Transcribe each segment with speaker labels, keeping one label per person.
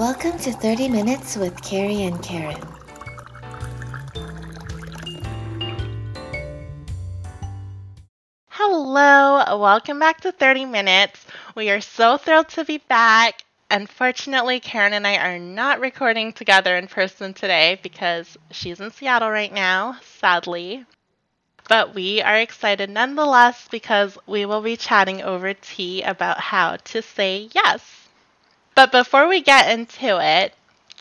Speaker 1: Welcome to 30 Minutes with Carrie and Karen.
Speaker 2: Hello, welcome back to 30 Minutes. We are so thrilled to be back. Unfortunately, Karen and I are not recording together in person today because she's in Seattle right now, sadly. But we are excited nonetheless because we will be chatting over tea about how to say yes. But before we get into it,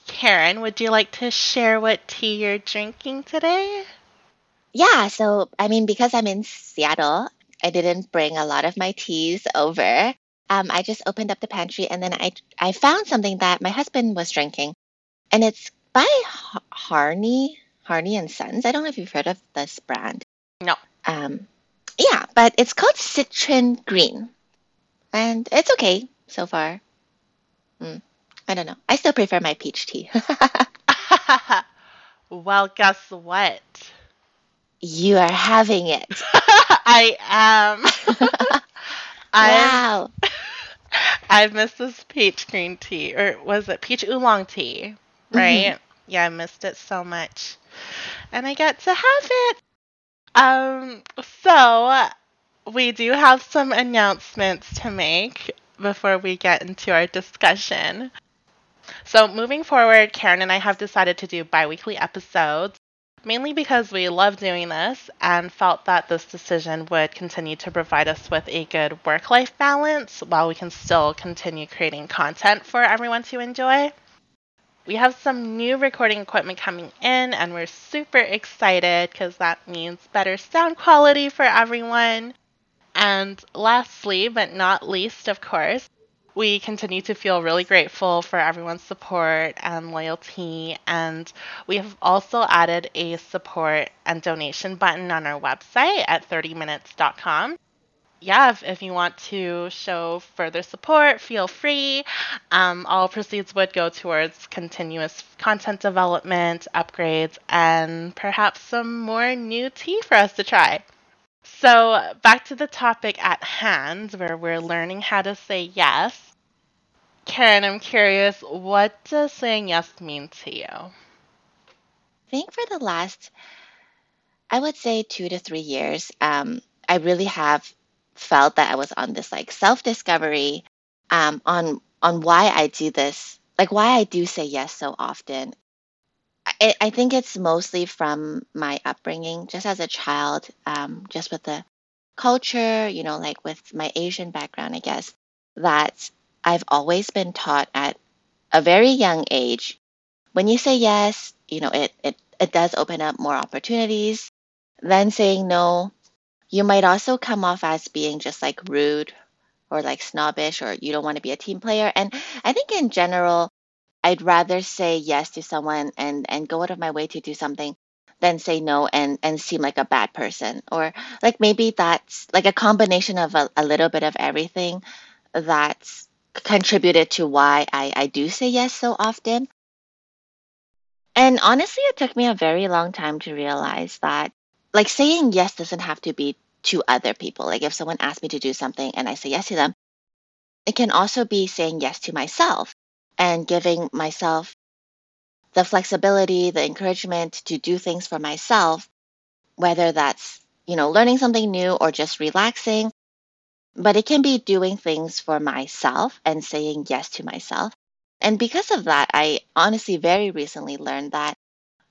Speaker 2: Karen, would you like to share what tea you're drinking today?
Speaker 1: Yeah, so I mean, because I'm in Seattle, I didn't bring a lot of my teas over. Um, I just opened up the pantry and then I I found something that my husband was drinking, and it's by Har- Harney Harney and Sons. I don't know if you've heard of this brand.
Speaker 2: No.
Speaker 1: Um, yeah, but it's called Citron Green, and it's okay so far. Mm, I don't know. I still prefer my peach tea.
Speaker 2: well, guess what?
Speaker 1: you are having it.
Speaker 2: I am.
Speaker 1: Wow.
Speaker 2: I've missed this peach green tea, or was it peach oolong tea? Right? Yeah, I missed it so much. And I get to have it. Um, so we do have some announcements to make before we get into our discussion. So, moving forward, Karen and I have decided to do bi weekly episodes, mainly because we love doing this and felt that this decision would continue to provide us with a good work life balance while we can still continue creating content for everyone to enjoy. We have some new recording equipment coming in, and we're super excited because that means better sound quality for everyone. And lastly, but not least, of course, we continue to feel really grateful for everyone's support and loyalty. And we have also added a support and donation button on our website at 30minutes.com. Yeah, if, if you want to show further support, feel free. Um, all proceeds would go towards continuous content development, upgrades, and perhaps some more new tea for us to try. So, back to the topic at hand, where we're learning how to say yes. Karen, I'm curious, what does saying yes mean to you?
Speaker 1: I think for the last, I would say two to three years, um, I really have felt that I was on this like self-discovery um, on on why I do this, like why I do say yes so often. I, I think it's mostly from my upbringing, just as a child, um, just with the culture, you know, like with my Asian background, I guess, that I've always been taught at a very young age. When you say yes, you know, it, it, it does open up more opportunities. Then saying no, you might also come off as being just like rude or like snobbish or you don't want to be a team player. And I think in general, I'd rather say yes to someone and and go out of my way to do something than say no and and seem like a bad person or like maybe that's like a combination of a, a little bit of everything that's contributed to why I, I do say yes so often. And honestly, it took me a very long time to realize that like saying yes doesn't have to be to other people. Like if someone asks me to do something and I say yes to them, it can also be saying yes to myself and giving myself the flexibility, the encouragement to do things for myself, whether that's, you know, learning something new or just relaxing. But it can be doing things for myself and saying yes to myself. And because of that, I honestly very recently learned that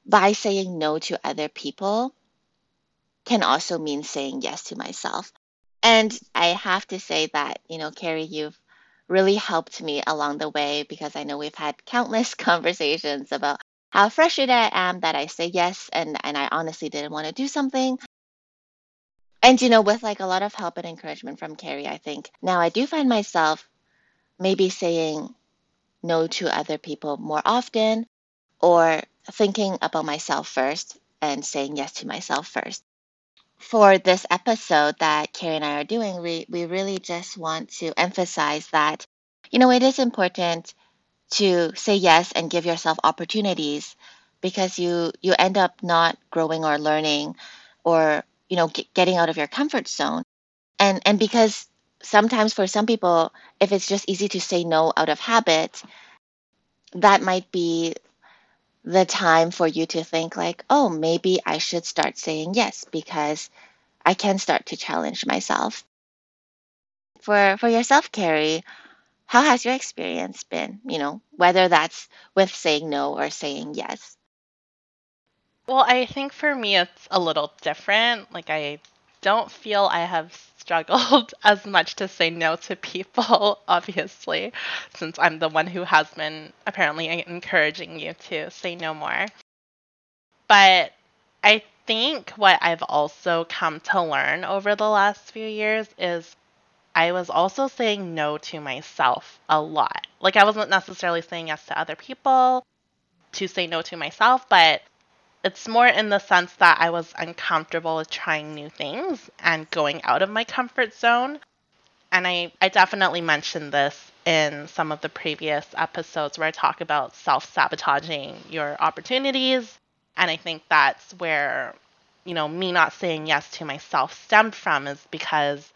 Speaker 1: by saying no to other people can also mean saying yes to myself. And I have to say that, you know, Carrie, you've really helped me along the way because I know we've had countless conversations about how frustrated I am that I say yes and, and I honestly didn't want to do something. And, you know, with like a lot of help and encouragement from Carrie, I think now I do find myself maybe saying no to other people more often or thinking about myself first and saying yes to myself first. For this episode that Carrie and I are doing, we, we really just want to emphasize that, you know, it is important to say yes and give yourself opportunities because you you end up not growing or learning or you know get, getting out of your comfort zone. And and because sometimes for some people if it's just easy to say no out of habit that might be the time for you to think like, oh, maybe I should start saying yes because I can start to challenge myself. For for yourself, Carrie, how has your experience been? You know, whether that's with saying no or saying yes.
Speaker 2: Well, I think for me it's a little different. Like I don't feel I have struggled as much to say no to people, obviously, since I'm the one who has been apparently encouraging you to say no more. But I think what I've also come to learn over the last few years is I was also saying no to myself a lot. Like I wasn't necessarily saying yes to other people to say no to myself, but it's more in the sense that I was uncomfortable with trying new things and going out of my comfort zone. And I, I definitely mentioned this in some of the previous episodes where I talk about self sabotaging your opportunities. And I think that's where, you know, me not saying yes to myself stemmed from is because,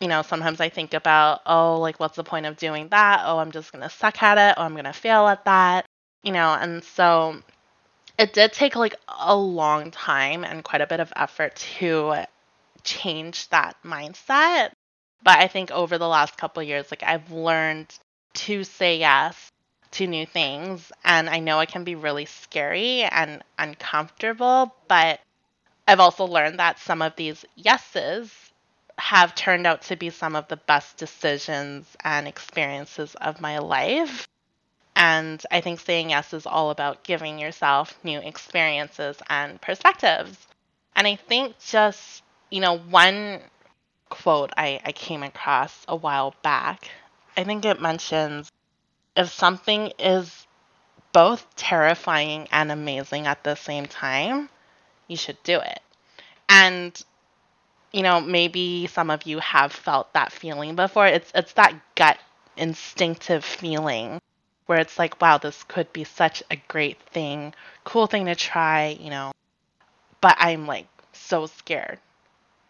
Speaker 2: you know, sometimes I think about, oh, like, what's the point of doing that? Oh, I'm just going to suck at it. Oh, I'm going to fail at that. You know, and so it did take like a long time and quite a bit of effort to change that mindset. But I think over the last couple years, like I've learned to say yes to new things. And I know it can be really scary and uncomfortable, but I've also learned that some of these yeses have turned out to be some of the best decisions and experiences of my life. And I think saying yes is all about giving yourself new experiences and perspectives. And I think just, you know, one quote I, I came across a while back, I think it mentions if something is both terrifying and amazing at the same time, you should do it. And you know, maybe some of you have felt that feeling before. It's it's that gut instinctive feeling where it's like, wow, this could be such a great thing, cool thing to try, you know. But I'm like so scared.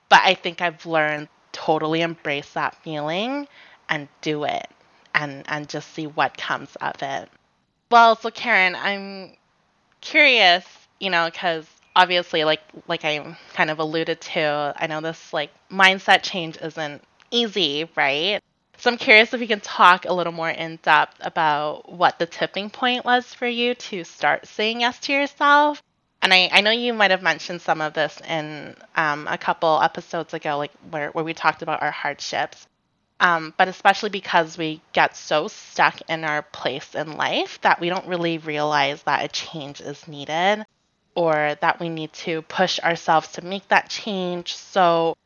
Speaker 2: But I think I've learned totally embrace that feeling and do it and and just see what comes of it. Well, so Karen, I'm curious, you know, cuz obviously like like I kind of alluded to, I know this like mindset change isn't easy, right? So I'm curious if you can talk a little more in depth about what the tipping point was for you to start saying yes to yourself. And I, I know you might have mentioned some of this in um, a couple episodes ago, like where, where we talked about our hardships. Um, but especially because we get so stuck in our place in life that we don't really realize that a change is needed or that we need to push ourselves to make that change. So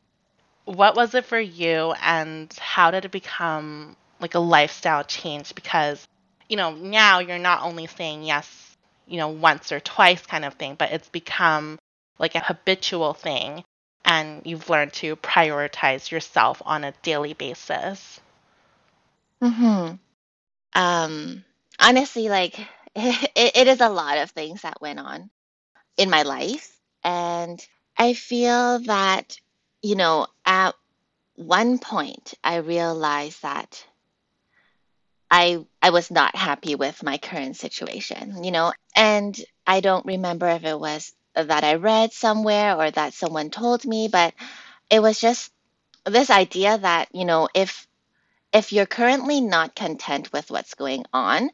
Speaker 2: what was it for you and how did it become like a lifestyle change? Because you know now you're not only saying yes you know once or twice kind of thing but it's become like a habitual thing and you've learned to prioritize yourself on a daily basis.
Speaker 1: Mhm um honestly like it, it is a lot of things that went on in my life and i feel that you know, at one point I realized that I I was not happy with my current situation, you know, and I don't remember if it was that I read somewhere or that someone told me, but it was just this idea that, you know, if if you're currently not content with what's going on,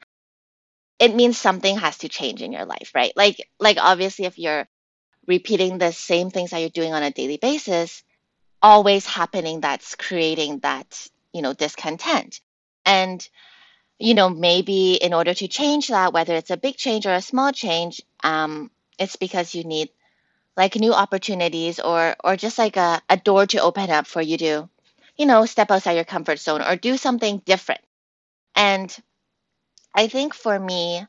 Speaker 1: it means something has to change in your life, right? Like like obviously if you're repeating the same things that you're doing on a daily basis, always happening that's creating that you know discontent. And you know maybe in order to change that whether it's a big change or a small change um, it's because you need like new opportunities or or just like a, a door to open up for you to you know step outside your comfort zone or do something different. And i think for me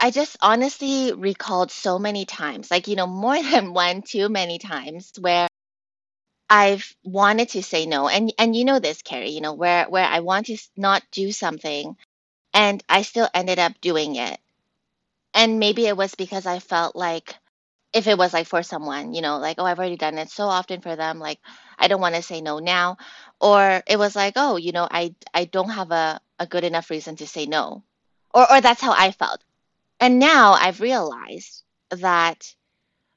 Speaker 1: i just honestly recalled so many times like you know more than one too many times where I've wanted to say no, and and you know this, Carrie, you know, where where I want to not do something and I still ended up doing it. And maybe it was because I felt like if it was like for someone, you know, like, oh, I've already done it so often for them, like I don't want to say no now. Or it was like, oh, you know, I I don't have a, a good enough reason to say no. or or that's how I felt. And now I've realized that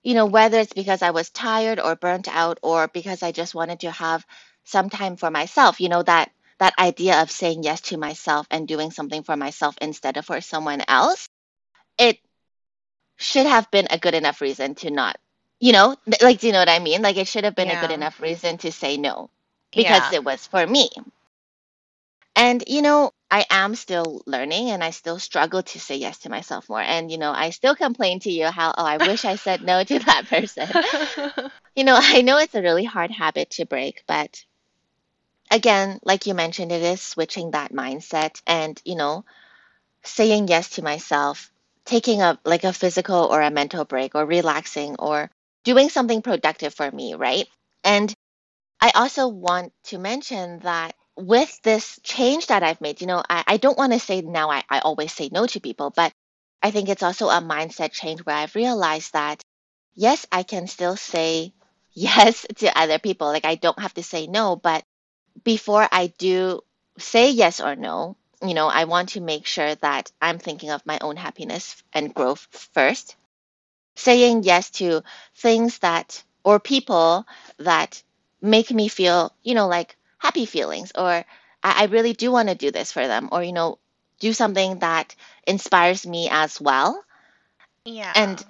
Speaker 1: you know, whether it's because I was tired or burnt out or because I just wanted to have some time for myself, you know, that that idea of saying yes to myself and doing something for myself instead of for someone else, it should have been a good enough reason to not, you know, like, do you know what I mean? Like, it should have been a good enough reason to say no because
Speaker 2: Yeah.
Speaker 1: it was for me. And, you know, I am still learning and I still struggle to say yes to myself more. And, you know, I still complain to you how, oh, I wish I said no to that person. You know, I know it's a really hard habit to break, but again, like you mentioned, it is switching that mindset and, you know, saying yes to myself, taking a like a physical or a mental break or relaxing or doing something productive for me, right? And I also want to mention that with this change that I've made, you know, I, I don't want to say now I, I always say no to people, but I think it's also a mindset change where I've realized that yes, I can still say yes to other people. Like I don't have to say no, but before I do say yes or no, you know, I want to make sure that I'm thinking of my own happiness and growth first. Saying yes to things that or people that make me feel, you know, like happy feelings, or I, I really do want to do this for them, or, you know, do something that inspires me as well.
Speaker 2: yeah.
Speaker 1: And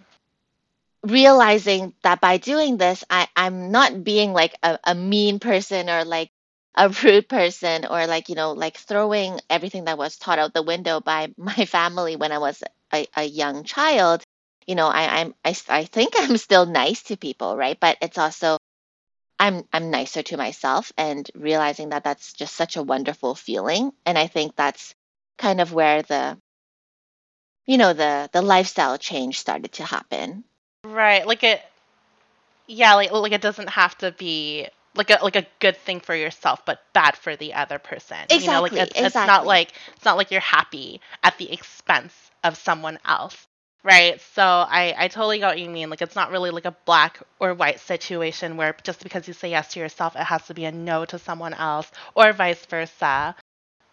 Speaker 1: realizing that by doing this, I, I'm not being like a, a mean person or like a rude person or like, you know, like throwing everything that was taught out the window by my family when I was a, a young child. You know, I, I'm I, I think I'm still nice to people, right? But it's also I'm I'm nicer to myself and realizing that that's just such a wonderful feeling. And I think that's kind of where the you know the the lifestyle change started to happen.
Speaker 2: Right. Like it yeah, like like it doesn't have to be like a like a good thing for yourself but bad for the other person. You know, like
Speaker 1: Exactly,
Speaker 2: it's it's not like it's not like you're happy at the expense of someone else. Right? So I I totally got what you mean. Like it's not really like a black or white situation where just because you say yes to yourself it has to be a no to someone else or vice versa.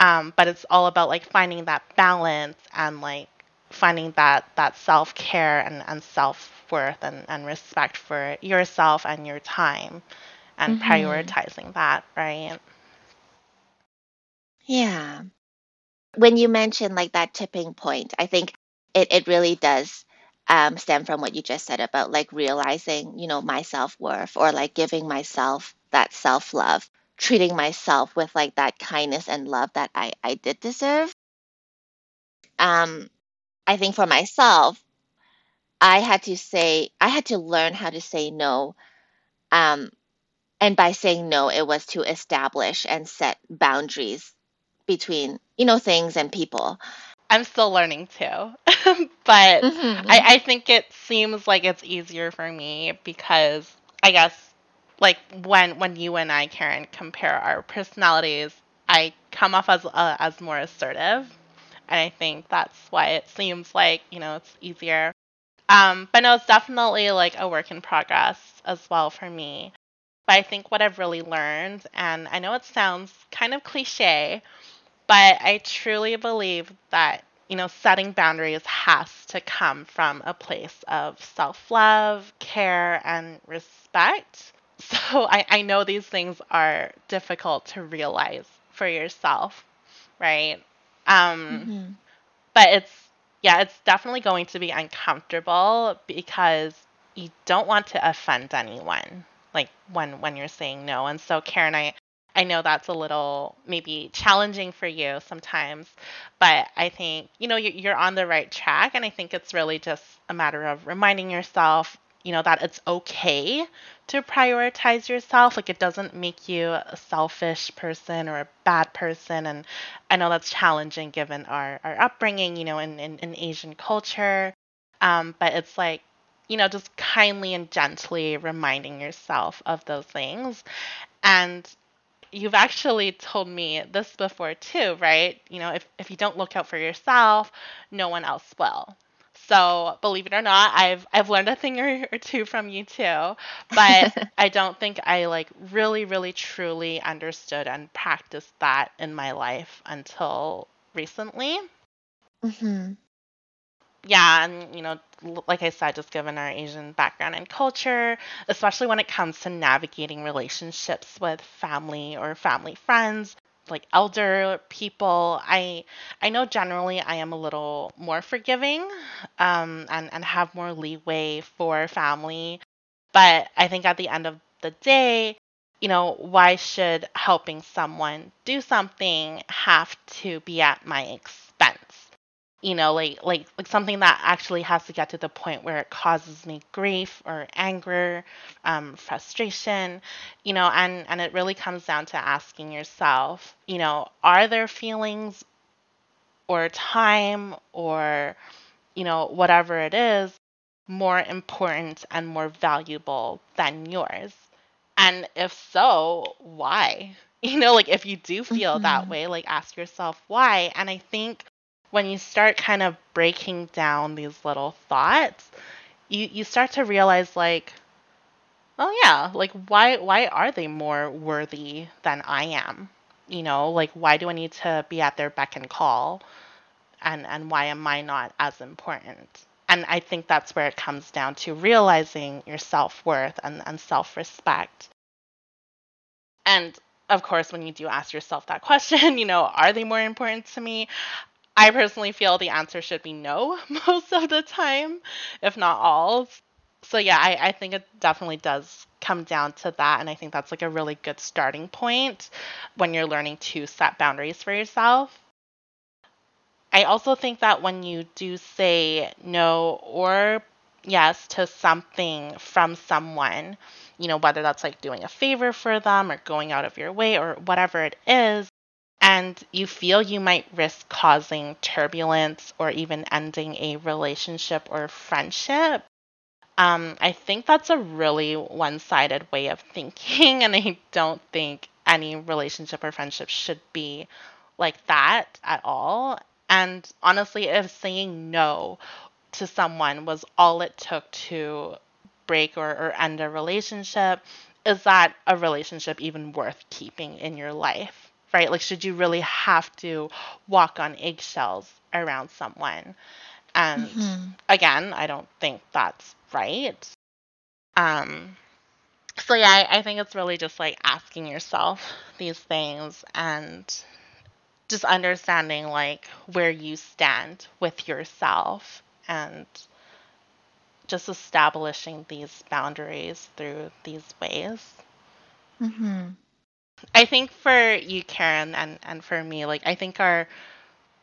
Speaker 2: um, but it's all about like finding that balance and like finding that that self-care and, and self-worth and, and respect for yourself and your time and
Speaker 1: hmm
Speaker 2: prioritizing that right
Speaker 1: Yeah. When you mention like that tipping point, I think it, it really does um, stem from what you just said about like realizing, you know, my self-worth or like giving myself that self-love, treating myself with like that kindness and love that I, I did deserve. Um, I think for myself, I had to say, I had to learn how to say no. Um, and by saying no, it was to establish and set boundaries between, you know, things and people.
Speaker 2: I'm still learning too but I,
Speaker 1: hmm
Speaker 2: I think it seems like it's easier for me because i guess like when when you and i karen compare our personalities i come off as uh, as more assertive and I think that's why it seems like you know it's easier. Um, but no, it's definitely like a work in progress as well for me. But I think what I've really learned, and I know it sounds kind of cliche, but I truly believe that you know setting boundaries has to come from a place of self-love, care, and respect. So I, I know these things are difficult to realize for yourself, right? Um,
Speaker 1: hmm
Speaker 2: but it's yeah, it's definitely going to be uncomfortable because you don't want to offend anyone like when when you're saying no. And so Karen, I I know that's a little maybe challenging for you sometimes, but I think you know you- you're on the right track, and I think it's really just a matter of reminding yourself, you know, that it's okay to prioritize yourself. Like it doesn't make you a selfish person or a bad person, and I know that's challenging given our, our upbringing, you know, in, in, in Asian culture. Um, but it's like, you know, just kindly and gently reminding yourself of those things. And you've actually told me this before too, right? You know, if, if you don't look out for yourself, no one else will. So believe it or not, I've I've learned a thing or, or two from you too, but I don't think I like really, really truly understood and practiced that in my life until recently.
Speaker 1: Mm-hmm.
Speaker 2: Yeah, and you know, like I said, just given our Asian background and culture, especially when it comes to navigating relationships with family or family friends, like elder people, I I know generally I am a little more forgiving, um, and and have more leeway for family, but I think at the end of the day, you know, why should helping someone do something have to be at my expense? You know like like like something that actually has to get to the point where it causes me grief or anger um, frustration you know and and it really comes down to asking yourself you know are there feelings or time or you know whatever it is more important and more valuable than yours? And if so why? You know like if you do feel that
Speaker 1: Mm-hmm.
Speaker 2: way like ask yourself why. And i think when you start kind of breaking down these little thoughts, you you start to realize like, oh yeah, like why why are they more worthy than I am? You know, like why do I need to be at their beck and call and and why am I not as important? And I think that's where it comes down to realizing your self-worth and, and self-respect. And of course, when you do ask yourself that question, you know, are they more important to me? I personally feel the answer should be no most of the time, if not all. So yeah, I, I think it definitely does come down to that. And I think that's like a really good starting point when you're learning to set boundaries for yourself. I also think that when you do say no or yes to something from someone, you know, whether that's like doing a favor for them or going out of your way or whatever it is, and you feel you might risk causing turbulence or even ending a relationship or friendship, um, I think that's a really one sided way of thinking. And I don't think any relationship or friendship should be like that at all. And honestly, if saying no to someone was all it took to break or, or end a relationship, is that a relationship even worth keeping in your life? Right? Like, should you really have to walk on eggshells around someone? And
Speaker 1: Mm-hmm.
Speaker 2: again, I don't think that's right. Um, so yeah, I, I think it's really just like asking yourself these things and just understanding like where you stand with yourself and just establishing these boundaries through these ways.
Speaker 1: Mm-hmm.
Speaker 2: I think for you, Karen, and and for me, like I think our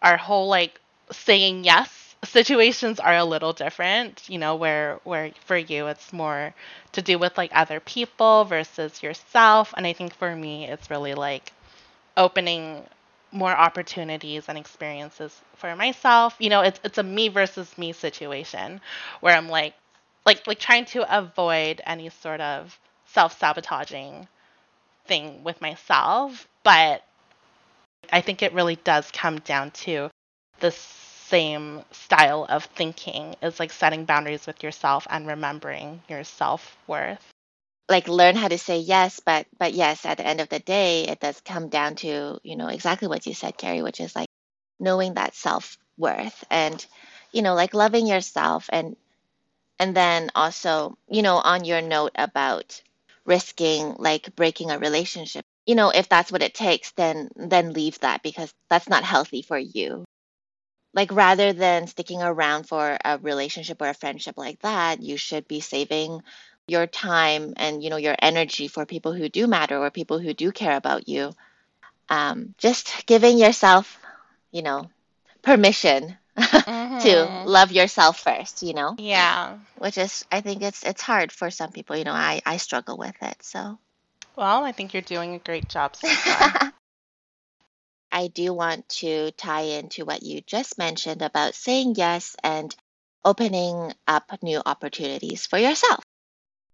Speaker 2: our whole like saying yes situations are a little different. You know, where where for you it's more to do with like other people versus yourself, and I think for me it's really like opening more opportunities and experiences for myself. You know, it's it's a me versus me situation where I'm like like like trying to avoid any sort of self-sabotaging thing with myself, but I think it really does come down to the same style of thinking is like setting boundaries with yourself and remembering your self-worth.
Speaker 1: Like learn how to say yes, but but yes, at the end of the day, it does come down to, you know, exactly what you said, Carrie, which is like knowing that self-worth and, you know, like loving yourself and and then also, you know, on your note about risking like breaking a relationship, you know, if that's what it takes, then then leave that because that's not healthy for you. Like rather than sticking around for a relationship or a friendship like that, you should be saving your time and you know your energy for people who do matter or people who do care about you. Um, just giving yourself, you know, permission to
Speaker 2: Mhm.
Speaker 1: love yourself first, you know,
Speaker 2: Yeah.
Speaker 1: which is I think it's it's hard for some people. You know, I I struggle with it, so.
Speaker 2: Well, I think you're doing a great job so far.
Speaker 1: I do want to tie into what you just mentioned about saying yes and opening up new opportunities for yourself.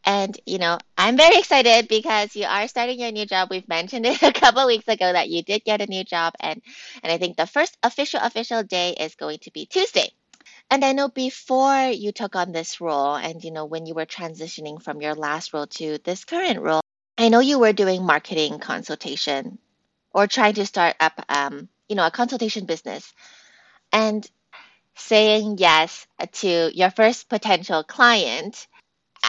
Speaker 1: And, you know, I'm very excited because you are starting your new job. We've mentioned it a couple weeks ago that you did get a new job and and I think the first official official day is going to be Tuesday. And I know before you took on this role and you know when you were transitioning from your last role to this current role, I know you were doing marketing consultation or trying to start up um, you know, a consultation business. And saying yes to your first potential client.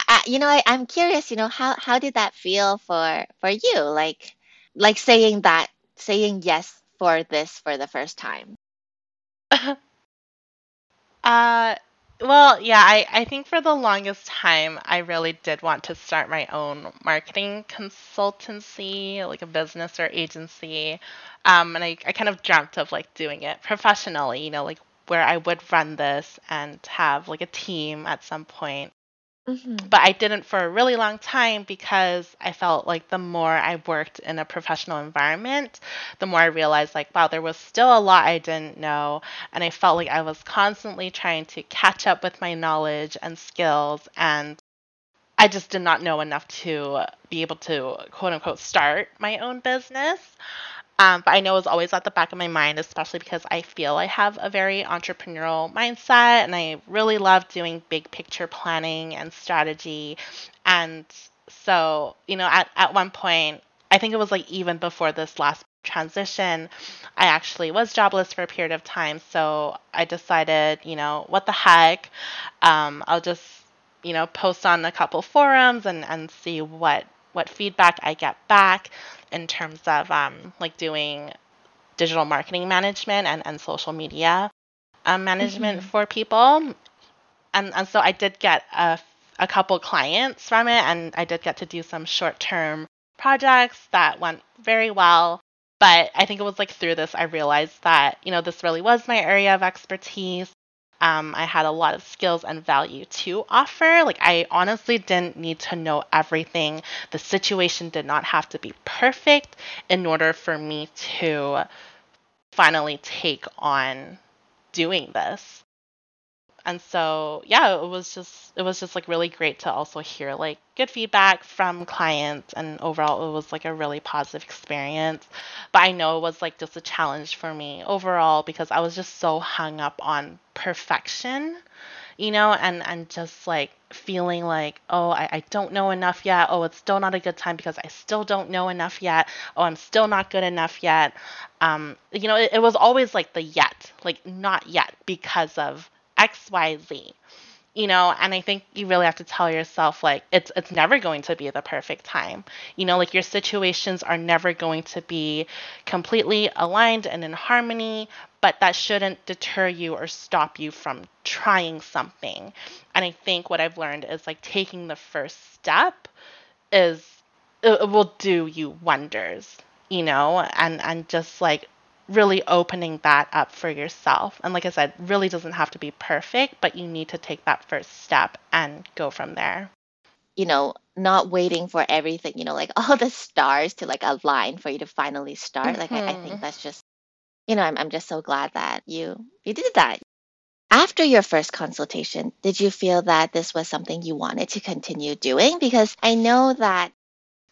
Speaker 1: I, you know, I, I'm curious. You know, how how did that feel for for you? Like like saying that, saying yes for this for the first time.
Speaker 2: uh well, yeah, I, I think for the longest time, I really did want to start my own marketing consultancy, like a business or agency. Um, and I, I kind of dreamt of like doing it professionally, you know, like where I would run this and have like a team at some point.
Speaker 1: Mm-hmm.
Speaker 2: But I didn't for a really long time because I felt like the more I worked in a professional environment, the more I realized, like, wow, there was still a lot I didn't know. And I felt like I was constantly trying to catch up with my knowledge and skills. And I just did not know enough to be able to, quote unquote, start my own business. Um, but I know it's always at the back of my mind, especially because I feel I have a very entrepreneurial mindset and I really love doing big picture planning and strategy. And so, you know, at, at one point, I think it was like even before this last transition, I actually was jobless for a period of time. So I decided, you know, what the heck? Um, I'll just, you know, post on a couple forums and, and see what what feedback I get back in terms of um, like doing digital marketing management and, and social media um, management
Speaker 1: Mm-hmm.
Speaker 2: for people. And, and so I did get a, a couple clients from it, and I did get to do some short term projects that went very well. But I think it was like through this, I realized that, you know, this really was my area of expertise. Um, I had a lot of skills and value to offer. Like, I honestly didn't need to know everything. The situation did not have to be perfect in order for me to finally take on doing this. And so, yeah, it was just it was just like really great to also hear like good feedback from clients and overall it was like a really positive experience. But I know it was like just a challenge for me overall because I was just so hung up on perfection you know, and and just like feeling like, oh, I, I don't know enough yet. Oh, it's still not a good time because I still don't know enough yet. Oh, I'm still not good enough yet. Um, you know, it, it was always like the yet, like not yet because of X, Y, Z you know and i think you really have to tell yourself like it's it's never going to be the perfect time you know like your situations are never going to be completely aligned and in harmony but that shouldn't deter you or stop you from trying something. And i think what i've learned is like taking the first step is it will do you wonders you know and and just like really opening that up for yourself. And like I said, really doesn't have to be perfect, but you need to take that first step and go from there.
Speaker 1: You know, not waiting for everything, you know, like all the stars to like align for you to finally start. Like I, I think
Speaker 2: hmm
Speaker 1: that's just, you know, I'm I'm just so glad that you you did that. After your first consultation, did you feel that this was something you wanted to continue doing? Because I know that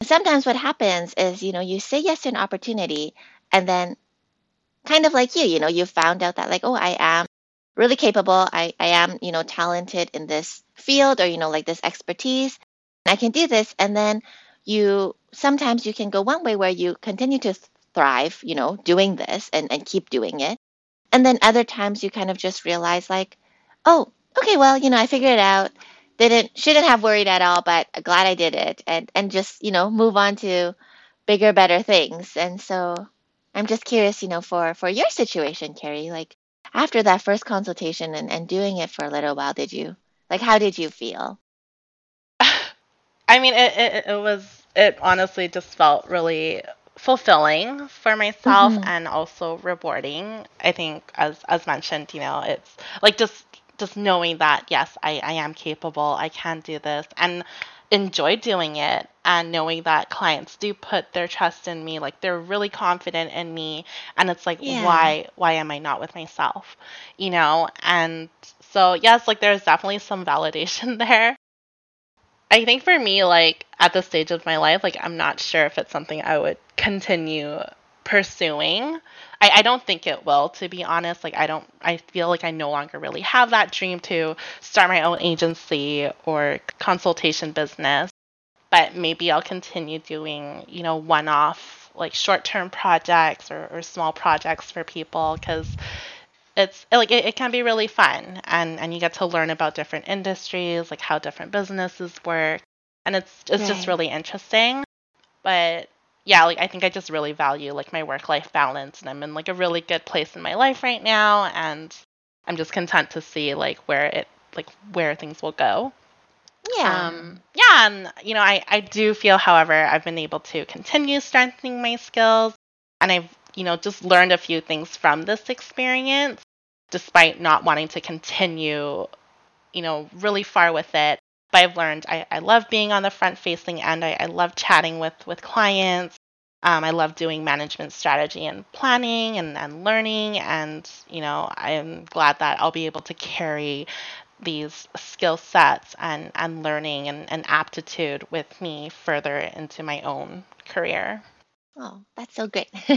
Speaker 1: sometimes what happens is, you know, you say yes to an opportunity and then kind of like you, you know, you found out that like, oh, I am really capable. I, I am, you know, talented in this field or, you know, like this expertise. I can do this. And then you sometimes you can go one way where you continue to thrive, you know, doing this and, and keep doing it. And then other times you kind of just realize like, oh, okay, well, you know, I figured it out. Didn't shouldn't have worried at all, but glad I did it and and just, you know, move on to bigger, better things. And so I'm just curious, you know, for for your situation, Carrie, like after that first consultation and, and doing it for a little while, did you like how did you feel?
Speaker 2: I mean, it, it, it was, it honestly just felt really fulfilling for myself
Speaker 1: Mm-hmm.
Speaker 2: and also rewarding. I think, as, as mentioned, you know, it's like just, just knowing that, yes, I, I am capable, I can do this, and enjoy doing it. And knowing that clients do put their trust in me, like they're really confident in me, and it's like,
Speaker 1: Yeah.
Speaker 2: why, why am I not with myself, you know? And so, yes, like there's definitely some validation there I think for me, like at this stage of my life, like I'm not sure if it's something I would continue pursuing. I, I don't think it will, to be honest. Like I don't I feel like I no longer really have that dream to start my own agency or consultation business. But maybe I'll continue doing, you know, one off like short term projects or, or small projects for people because it's like it, it can be really fun and and you get to learn about different industries like how different businesses work and it's it's right. just really interesting but yeah like i think i just really value like my work life balance and i'm in like a really good place in my life right now and i'm just content to see like where it like where things will go
Speaker 1: yeah
Speaker 2: um yeah and you know i i do feel however i've been able to continue strengthening my skills and i've you know, just learned a few things from this experience, despite not wanting to continue, you know, really far with it. But I've learned I, I love being on the front facing end. I, I love chatting with, with clients. Um, I love doing management strategy and planning and, and learning. And, you know, I'm glad that I'll be able to carry these skill sets and, and learning and, and aptitude with me further into my own career.
Speaker 1: Oh, that's so great.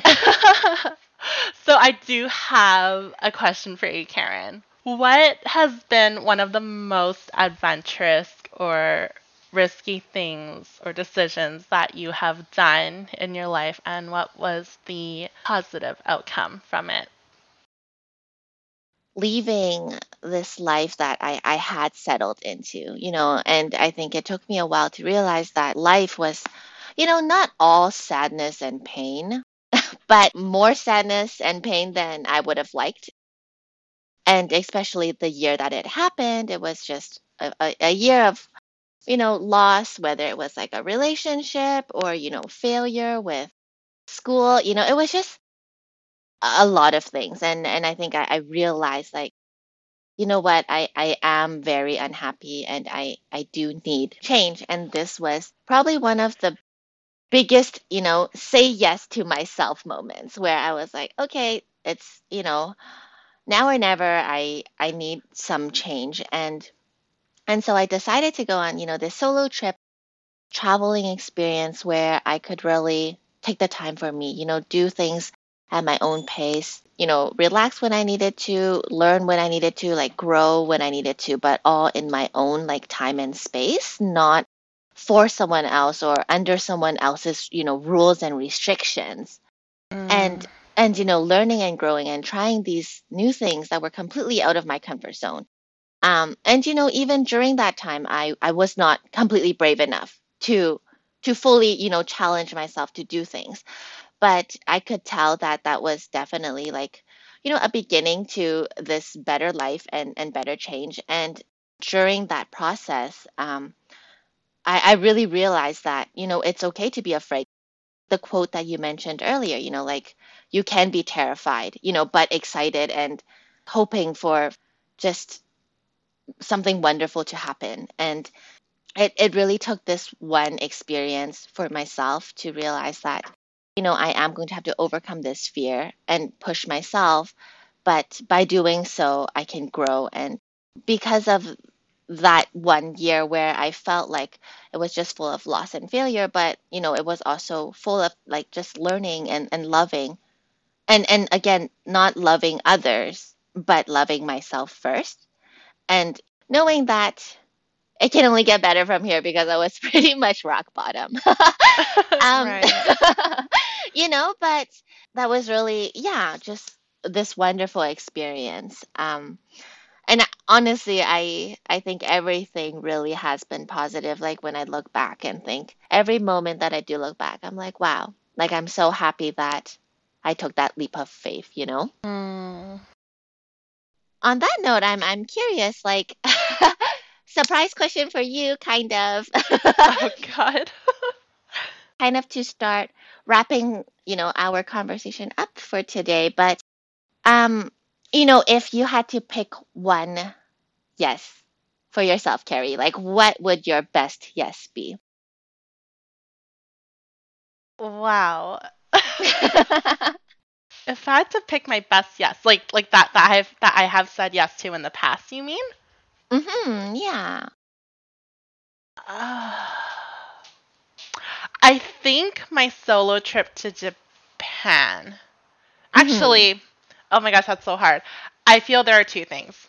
Speaker 2: so I do have a question for you, Karen. What has been one of the most adventurous or risky things or decisions that you have done in your life, and what was the positive outcome from it?
Speaker 1: Leaving this life that I, I had settled into, you know, and I think it took me a while to realize that life was you know, not all sadness and pain, but more sadness and pain than I would have liked. And especially the year that it happened, it was just a, a, a year of, you know, loss, whether it was like a relationship or, you know, failure with school. You know, it was just a lot of things. And and I think I, I realized like, you know what, I, I am very unhappy and I, I do need change. And this was probably one of the biggest, you know, say yes to myself moments where I was like, okay, it's, you know, now or never I I need some change and and so I decided to go on, you know, this solo trip traveling experience where I could really take the time for me, you know, do things at my own pace, you know, relax when I needed to, learn when I needed to, like grow when I needed to, but all in my own like time and space, not for someone else or under someone else's you know rules and restrictions mm. and and you know learning and growing and trying these new things that were completely out of my comfort zone. Um and you know even during that time i i was not completely brave enough to to fully you know challenge myself to do things. But i could tell that that was definitely like you know a beginning to this better life and and better change. And during that process um I, I really realized that, you know, it's okay to be afraid. The quote that you mentioned earlier, you know, like you can be terrified, you know, but excited and hoping for just something wonderful to happen. And it, it really took this one experience for myself to realize that, you know, I am going to have to overcome this fear and push myself. But by doing so, I can grow. And because of that one year where I felt like it was just full of loss and failure, but you know, it was also full of like just learning and, and loving. And and again, not loving others, but loving myself first. And knowing that it can only get better from here because I was pretty much rock bottom. um, you know, but that was really, yeah, just this wonderful experience. Um, and honestly i i think everything really has been positive like when i look back and think every moment that i do look back i'm like wow like i'm so happy that i took that leap of faith you know?
Speaker 2: Mm.
Speaker 1: on that note i'm i'm curious like surprise question for you kind of.
Speaker 2: Oh god.
Speaker 1: Kind of to start wrapping you know our conversation up for today but um you know, if you had to pick one yes for yourself, Carrie, like what would your best yes be?
Speaker 2: Wow. if I had to pick my best yes, like like that that I've that I have said yes to in the past, you mean?
Speaker 1: Mhm. Yeah.
Speaker 2: Uh, I think my solo trip to Japan. Actually, mm-hmm. Oh my gosh, that's so hard. I feel there are two things.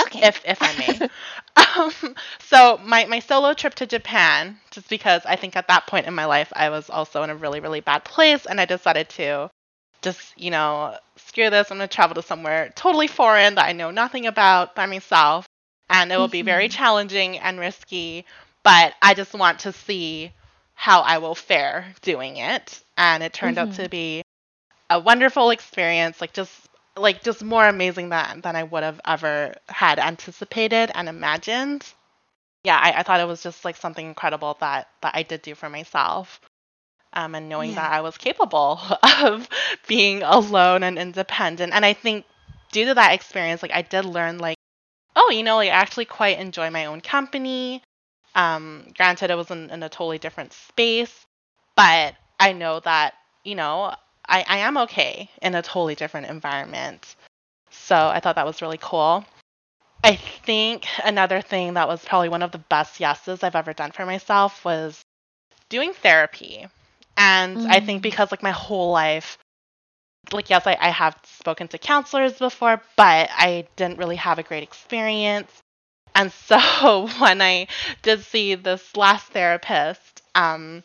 Speaker 1: Okay.
Speaker 2: If if I may. um, so my my solo trip to Japan, just because I think at that point in my life I was also in a really really bad place, and I decided to just, you know, screw this, I'm going to travel to somewhere totally foreign that I know nothing about by myself. And it will be very
Speaker 1: Mhm.
Speaker 2: challenging and risky, but I just want to see how I will fare doing it. And it turned out
Speaker 1: Mhm.
Speaker 2: to be a wonderful experience, like just like just more amazing than than I would have ever had anticipated and imagined. Yeah, I, I thought it was just like something incredible that that I did do for myself. Um, and knowing
Speaker 1: Yeah.
Speaker 2: that I was capable of being alone and independent. And I think due to that experience, like I did learn like, oh, you know, like I actually quite enjoy my own company. Um, granted, it was in, in a totally different space, but I know that, you know, I, I am okay in a totally different environment. So I thought that was really cool. I think another thing that was probably one of the best yeses I've ever done for myself was doing therapy. And I think
Speaker 1: Mm.
Speaker 2: because like my whole life, like yes, I, I have spoken to counselors before, but I didn't really have a great experience. And so when I did see this last therapist, um,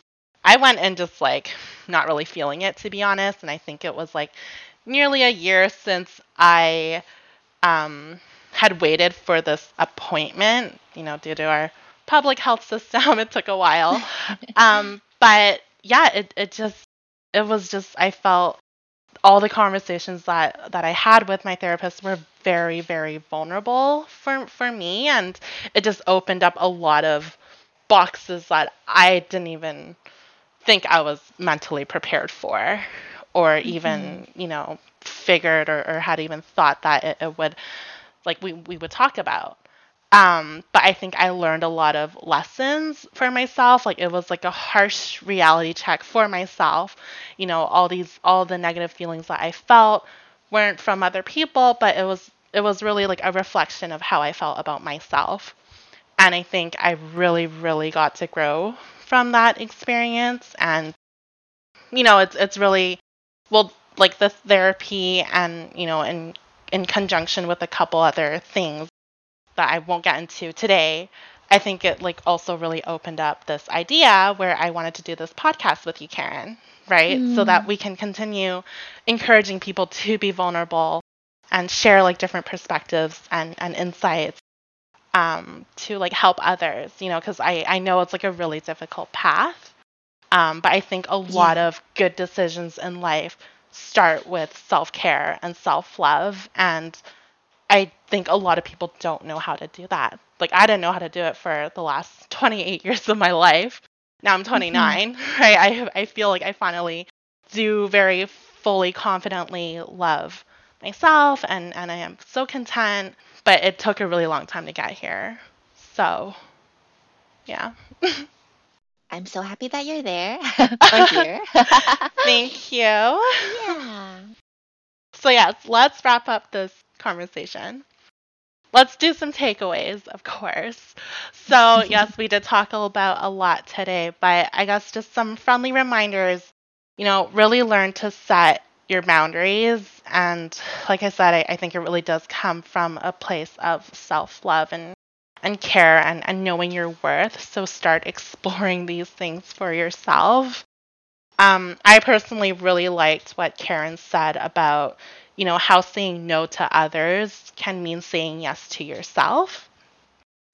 Speaker 2: I went in just like not really feeling it to be honest. And I think it was like nearly a year since I um, had waited for this appointment, you know, due to our public health system. It took a while. um, but yeah, it, it just, it was just, I felt all the conversations that, that I had with my therapist were very, very vulnerable for, for me. And it just opened up a lot of boxes that I didn't even think I was mentally prepared for or even, you know, figured or, or had even thought that it, it would like we, we would talk about. Um, but I think I learned a lot of lessons for myself. Like it was like a harsh reality check for myself. You know, all these all the negative feelings that I felt weren't from other people, but it was it was really like a reflection of how I felt about myself. And I think I really, really got to grow from that experience. And you know, it's it's really well like the therapy and you know in in conjunction with a couple other things that I won't get into today, I think it like also really opened up this idea where I wanted to do this podcast with you, Karen, right? So that
Speaker 1: Mm.
Speaker 2: we can continue encouraging people to be vulnerable and share like different perspectives and, and insights um, to like help others, you know, because I, I know it's like a really difficult path. Um, but I think a lot
Speaker 1: Yeah.
Speaker 2: of good decisions in life start with self care and self love. And I think a lot of people don't know how to do that. Like I didn't know how to do it for the last 28 years of my life. Now I'm
Speaker 1: Mhm.
Speaker 2: 29, right? I I feel like I finally do very fully confidently love myself and and I am so content, but it took a really long time to get here. So, yeah.
Speaker 1: I'm so happy that you're there oh, or here.
Speaker 2: Thank you.
Speaker 1: yeah.
Speaker 2: So, yes, let's wrap up this conversation. Let's do some takeaways, of course. So, yes, we did talk about a lot today, but I guess just some friendly reminders. You know, really learn to set your boundaries. And like I said, I, I think it really does come from a place of self love and, and care and, and knowing your worth. So, start exploring these things for yourself. Um, I personally really liked what Karen said about, you know, how saying no to others can mean saying yes to yourself.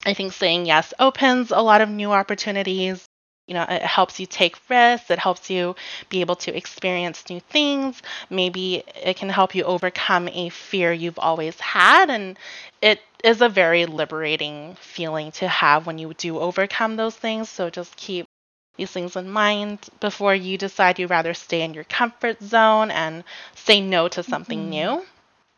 Speaker 2: I think saying yes opens a lot of new opportunities. You know, it helps you take risks, it helps you be able to experience new things. Maybe it can help you overcome a fear you've always had. And it is a very liberating feeling to have when you do overcome those things. So just keep these things in mind before you decide you'd rather stay in your comfort zone and say no to something
Speaker 1: Mhm.
Speaker 2: new.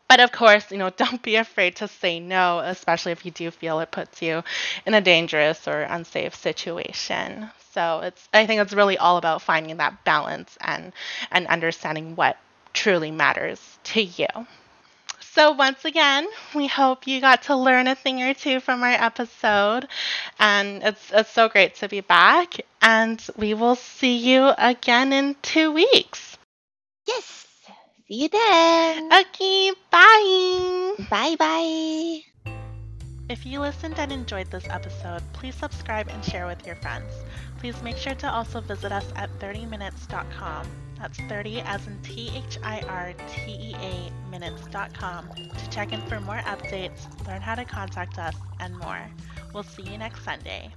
Speaker 2: But of course, you know, don't be afraid to say no, especially if you do feel it puts you in a dangerous or unsafe situation. So it's I think it's really all about finding that balance and and understanding what truly matters to you. So once again, we hope you got to learn a thing or two from our episode. And it's it's so great to be back. And we will see you again in two weeks.
Speaker 1: Yes. See you then.
Speaker 2: Okay, bye.
Speaker 1: Bye bye.
Speaker 2: If you listened and enjoyed this episode, please subscribe and share with your friends. Please make sure to also visit us at 30minutes.com. That's 30 as in T H I R T E A minutes.com to check in for more updates, learn how to contact us, and more. We'll see you next Sunday.